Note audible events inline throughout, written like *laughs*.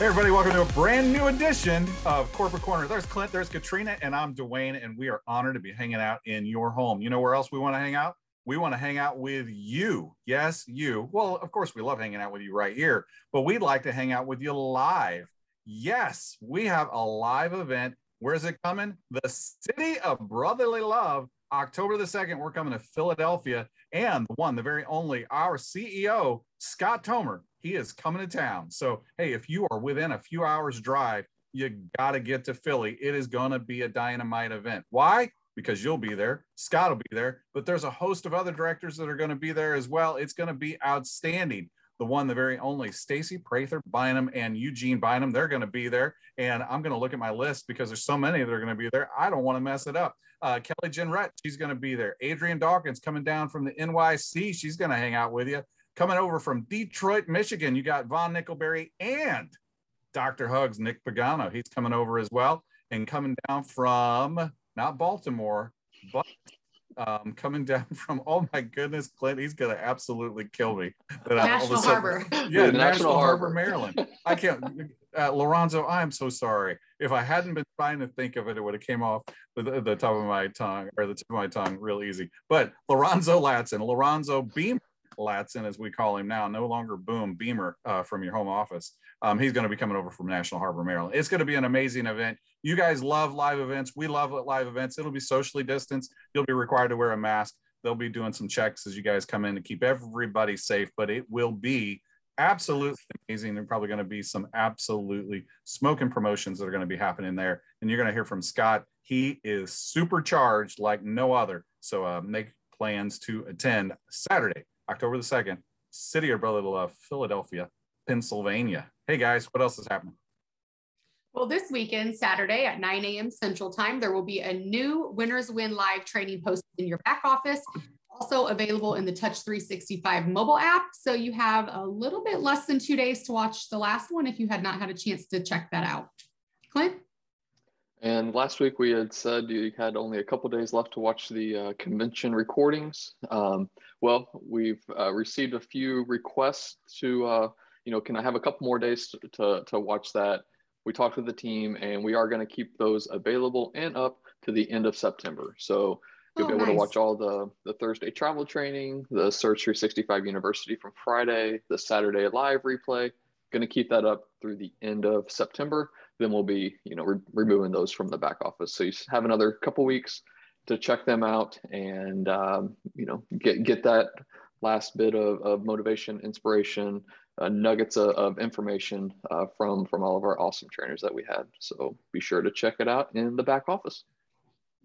Hey, everybody, welcome to a brand new edition of Corporate Corner. There's Clint, there's Katrina, and I'm Dwayne, and we are honored to be hanging out in your home. You know where else we want to hang out? We want to hang out with you. Yes, you. Well, of course, we love hanging out with you right here, but we'd like to hang out with you live. Yes, we have a live event. Where's it coming? The City of Brotherly Love, October the 2nd. We're coming to Philadelphia, and the one, the very only, our CEO, Scott Tomer he is coming to town. So, hey, if you are within a few hours drive, you got to get to Philly. It is going to be a dynamite event. Why? Because you'll be there. Scott will be there, but there's a host of other directors that are going to be there as well. It's going to be outstanding. The one, the very only Stacy Prather Bynum and Eugene Bynum, they're going to be there. And I'm going to look at my list because there's so many that are going to be there. I don't want to mess it up. Uh, Kelly Jenrette, she's going to be there. Adrian Dawkins coming down from the NYC, she's going to hang out with you. Coming over from Detroit, Michigan, you got Vaughn Nickelberry and Dr. Hugs, Nick Pagano. He's coming over as well. And coming down from not Baltimore, but um, coming down *laughs* from oh my goodness, Clint, he's gonna absolutely kill me. National sudden, Harbor. Yeah, National, National Harbor, Harbor, Maryland. I can't. Uh, Lorenzo, I am so sorry. If I hadn't been trying to think of it, it would have came off the, the top of my tongue or the tip of my tongue real easy. But Lorenzo Latson, Lorenzo Beam Latson, as we call him now, no longer Boom Beamer uh, from your home office. Um, he's going to be coming over from National Harbor, Maryland. It's going to be an amazing event. You guys love live events. We love live events. It'll be socially distanced. You'll be required to wear a mask. They'll be doing some checks as you guys come in to keep everybody safe, but it will be absolutely amazing. There's probably going to be some absolutely smoking promotions that are going to be happening there. And you're going to hear from Scott. He is supercharged like no other. So uh, make plans to attend Saturday, October the 2nd, City of Brotherly Love, Philadelphia, Pennsylvania. Hey guys, what else is happening? Well, this weekend, Saturday at 9 a.m. Central Time, there will be a new Winners Win Live training posted in your back office, also available in the Touch 365 mobile app. So you have a little bit less than two days to watch the last one if you had not had a chance to check that out. Clint? And last week we had said you had only a couple days left to watch the uh, convention recordings. Um, well, we've uh, received a few requests to, uh, you know, can I have a couple more days to, to, to watch that? We talked with the team and we are going to keep those available and up to the end of September. So you'll oh, be able nice. to watch all the, the Thursday travel training, the Surge 365 University from Friday, the Saturday live replay. Going to keep that up through the end of September then we'll be you know re- removing those from the back office. So you have another couple weeks to check them out and um, you know get get that last bit of, of motivation, inspiration, nuggets of, of information uh, from from all of our awesome trainers that we had. So be sure to check it out in the back office.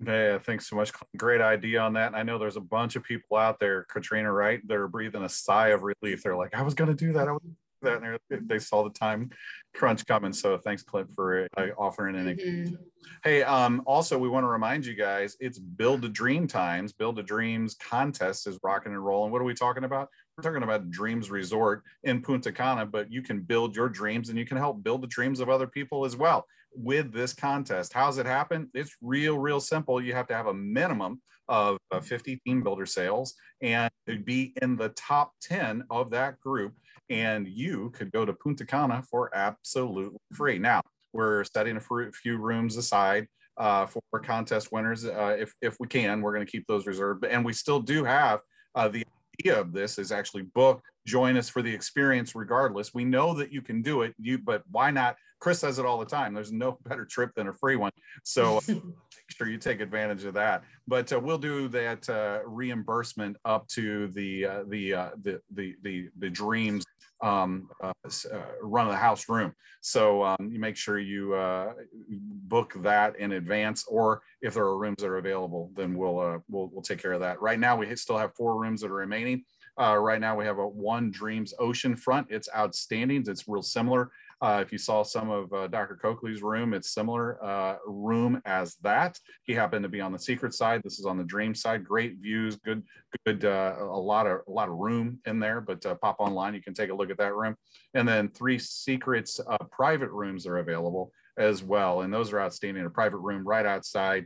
Yeah, thanks so much. Great idea on that. And I know there's a bunch of people out there, Katrina, right? They're breathing a sigh of relief. They're like, I was going to do that. I was that and they saw the time crunch coming. So thanks, Clint, for uh, offering it. Mm-hmm. Hey, um, also we want to remind you guys it's Build a Dream times. Build a Dreams contest is rocking and rolling. What are we talking about? Talking about Dreams Resort in Punta Cana, but you can build your dreams and you can help build the dreams of other people as well with this contest. How's it happen? It's real, real simple. You have to have a minimum of uh, 50 team builder sales and be in the top 10 of that group and you could go to Punta Cana for absolutely free. Now, we're setting a few rooms aside uh, for contest winners. Uh, if, if we can, we're going to keep those reserved. And we still do have uh, the idea of this is actually book, join us for the experience regardless. We know that you can do it, you but why not? Chris says it all the time. There's no *laughs* better trip than a free one. So *laughs* sure you take advantage of that. But uh, we'll do that uh, reimbursement up to the uh, the, uh, the the the the dreams um, uh, uh, run of the house room. So um, you make sure you book that in advance, or if there are rooms that are available, then we'll we'll we'll take care of that. Right now, we still have four rooms that are remaining. Right now, we have a one Dreams Ocean Front. It's outstanding. It's real similar uh, if you saw some of uh, Dr. Coakley's room, it's similar uh, room as that. He happened to be on the secret side. This is on the dream side. Great views, good, good, uh, a lot of a lot of room in there. But uh, pop online, you can take a look at that room. And then three secrets uh, private rooms are available as well, and those are outstanding. A private room right outside.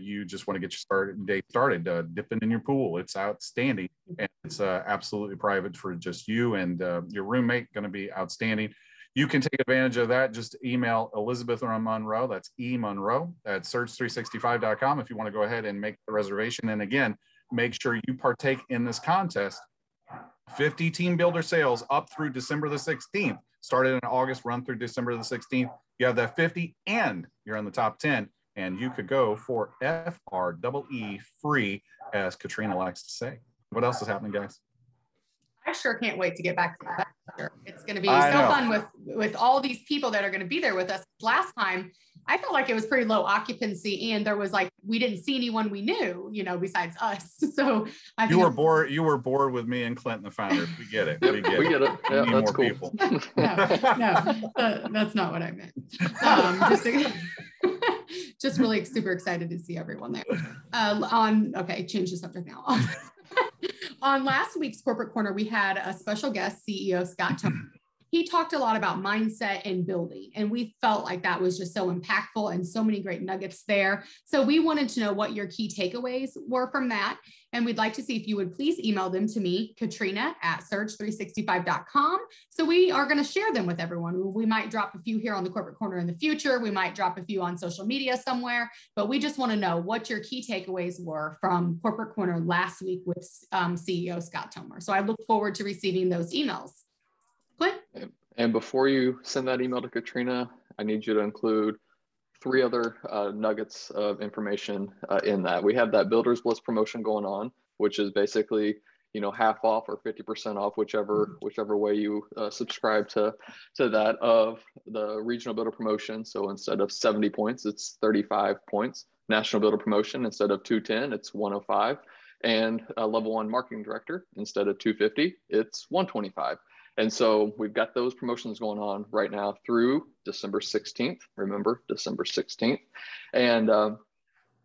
you just want to get your start, day started dipping in your pool. It's outstanding, and it's absolutely private for just you and your roommate. Going to be outstanding you can take advantage of that. Just email Elizabeth Monroe. That's E Monroe at surge365.com if you want to go ahead and make the reservation. And again, make sure you partake in this contest. 50 team builder sales up through December the 16th. Started in August, run through December the 16th. You have that 50 and you're in the top 10 and you could go for FREE free, as Katrina likes to say. What else is happening, guys? I sure can't wait to get back to that. It's going to be I so know. fun with with all these people that are going to be there with us. Last time, I felt like it was pretty low occupancy, and there was like we didn't see anyone we knew, you know, besides us. *laughs* So I you were bored. You were bored with me and Clinton, the founder. We get it. We get it. we. Get it. Yeah, need more cool. people. *laughs* no, no, uh, that's not what I meant. Um, just, *laughs* just really super excited to see everyone there. Uh, on okay, change the subject now. On last week's Corporate Corner, we had a special guest, CEO Scott Tomer. He talked a lot about mindset and building, and we felt like that was just so impactful and so many great nuggets there. So we wanted to know what your key takeaways were from that. And we'd like to see if you would please email them to me, Katrina at surge365.com. So we are going to share them with everyone. We might drop a few here on the corporate corner in the future. We might drop a few on social media somewhere, but we just want to know what your key takeaways were from corporate corner last week with um, CEO Scott Tomer. So I look forward to receiving those emails. And before you send that email to Katrina, I need you to include three other uh, nuggets of information uh, in that. We have that Builders Bliss promotion going on, which is basically you know half off or 50% off whichever whichever way you uh, subscribe to to that of the regional builder promotion. So instead of 70 points it's 35 points. National builder promotion instead of 210 it's 105 and a level one marketing director instead of 250 it's 125 and so we've got those promotions going on right now through December 16th. Remember, December 16th. And uh,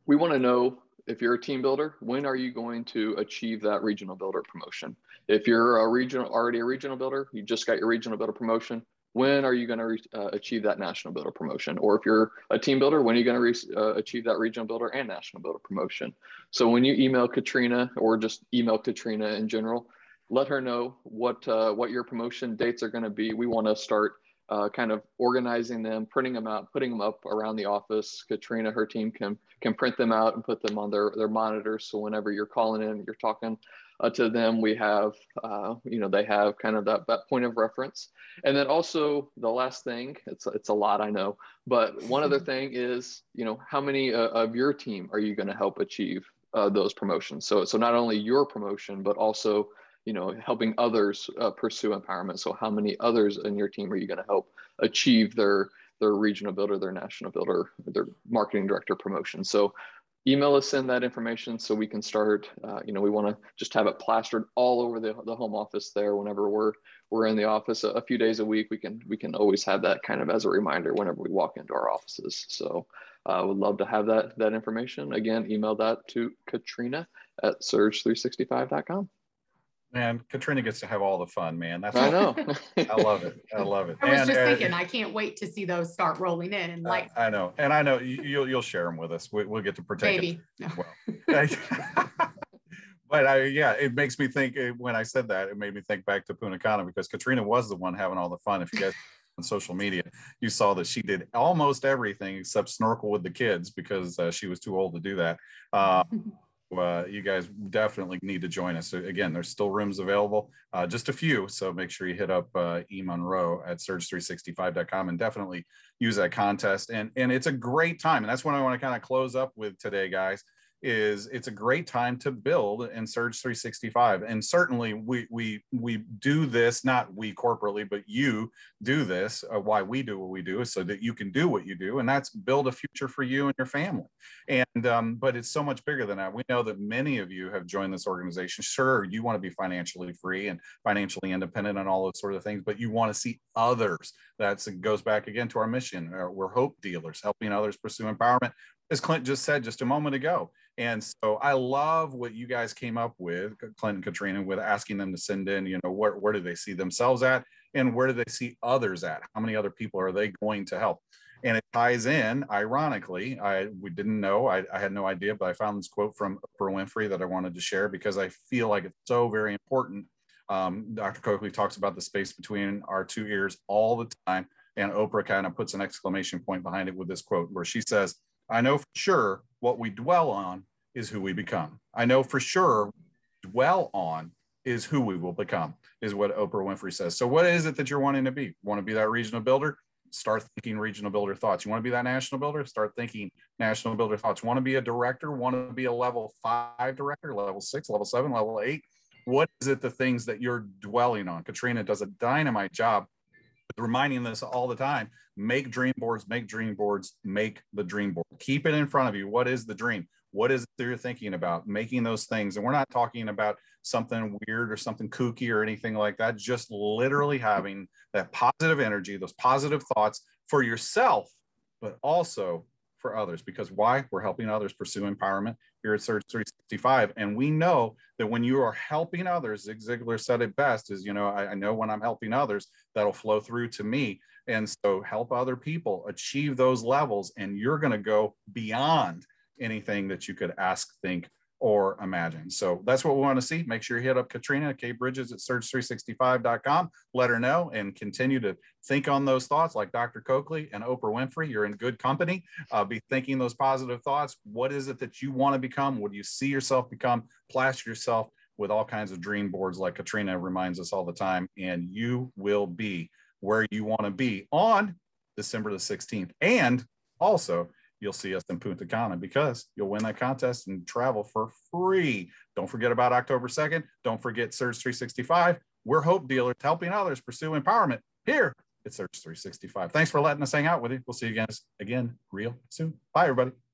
we want to know if you're a team builder, when are you going to achieve that regional builder promotion? If you're a regional already a regional builder, you just got your regional builder promotion. When are you going to uh, achieve that national builder promotion? Or if you're a team builder, when are you going to uh, achieve that regional builder and national builder promotion? So when you email Katrina or just email Katrina in general, let her know what uh, what your promotion dates are going to be. We want to start uh, kind of organizing them, printing them out, putting them up around the office. Katrina, her team can can print them out and put them on their their monitors. So whenever you're calling in, you're talking uh, to them. We have uh, you know they have kind of that that point of reference. And then also the last thing, it's it's a lot I know, but one other *laughs* thing is you know how many uh, of your team are you going to help achieve uh, those promotions? So so not only your promotion, but also you know helping others uh, pursue empowerment. So how many others in your team are you going to help achieve their their regional builder their national builder their marketing director promotion? So email us in that information so we can start uh, you know we want to just have it plastered all over the, the home office there whenever we're we're in the office. A, a, few days a week we can we can always have that kind of as a reminder whenever we walk into our offices. So I uh, would love to have that that information. Again email that to katrina at surge365.com Man, Katrina gets to have all the fun, man. That's I know. I love it. I *laughs* love it. I was and, just thinking, I can't wait to see those start rolling in. And like, I know, and I know you'll you'll share them with us. We, will get to protect Maybe. No. Well, *laughs* but I yeah, it makes me think eh, when I said that, it made me think back to Punta Cana because Katrina was the one having all the fun. If you guys *laughs* on social media, you saw that she did almost everything except snorkel with the kids because uh, she was too old to do that. Uh, uh, you guys definitely need to join us. So again, there's still rooms available, uh, just a few. So make sure you hit up uh, E Monroe at surge365.com and definitely use that contest. And, and it's a great time. And that's what I want to kind of close up with today, guys is it's a great time to build in Surge 365. And certainly we we we do this, not we corporately, but you do this. Uh, why we do what we do is so that you can do what you do, and that's build a future for you and your family. And um, but it's so much bigger than that. We know that many of you have joined this organization. Sure, you want to be financially free and financially independent and all those sort of things, but you want to see others. That goes back again to our mission. We're hope dealers, helping others pursue empowerment as Clint just said just a moment ago. And so I love what you guys came up with, Clint and Katrina, with asking them to send in, you know, where, where do they see themselves at and where do they see others at? How many other people are they going to help? And it ties in, ironically, I we didn't know, I, I had no idea, but I found this quote from Oprah Winfrey that I wanted to share because I feel like it's so very important Um, Dr. Coakley talks about the space between our two ears all the time. And Oprah kind of puts an exclamation point behind it with this quote where she says, I know for sure what we dwell on is who we become. I know for sure dwell on is who we will become, is what Oprah Winfrey says. So, what is it that you're wanting to be? Want to be that regional builder? Start thinking regional builder thoughts. You want to be that national builder? Start thinking national builder thoughts. Want to be a director? Want to be a level five director, level six, level seven, level eight? What is it the things that you're dwelling on? Katrina does a dynamite job reminding this all the time make dream boards make dream boards make the dream board. Keep it in front of you. What is the dream? What is it you're thinking about? Making those things. And we're not talking about something weird or something kooky or anything like that. Just literally having that positive energy those positive thoughts for yourself but also for others. Because why? We're helping others pursue empowerment here at Surge 365 and we know that when you are helping others zig ziglar said it best is you know I, I know when i'm helping others that'll flow through to me and so help other people achieve those levels and you're going to go beyond anything that you could ask think or imagine. So that's what we want to see. Make sure you hit up Katrina K Bridges at surge365.com. Let her know and continue to think on those thoughts like Dr. Coakley and Oprah Winfrey. You're in good company. Uh, be thinking those positive thoughts. What is it that you want to become? What do you see yourself become? Plaster yourself with all kinds of dream boards like Katrina reminds us all the time. And you will be where you want to be on December the 16th. And also, you'll see us in Punta Cana because you'll win that contest and travel for free. Don't forget about October 2nd. Don't forget Surge 365. We're hope dealers helping others pursue empowerment here at Surge 365. Thanks for letting us hang out with you. We'll see you guys again real soon. Bye, everybody.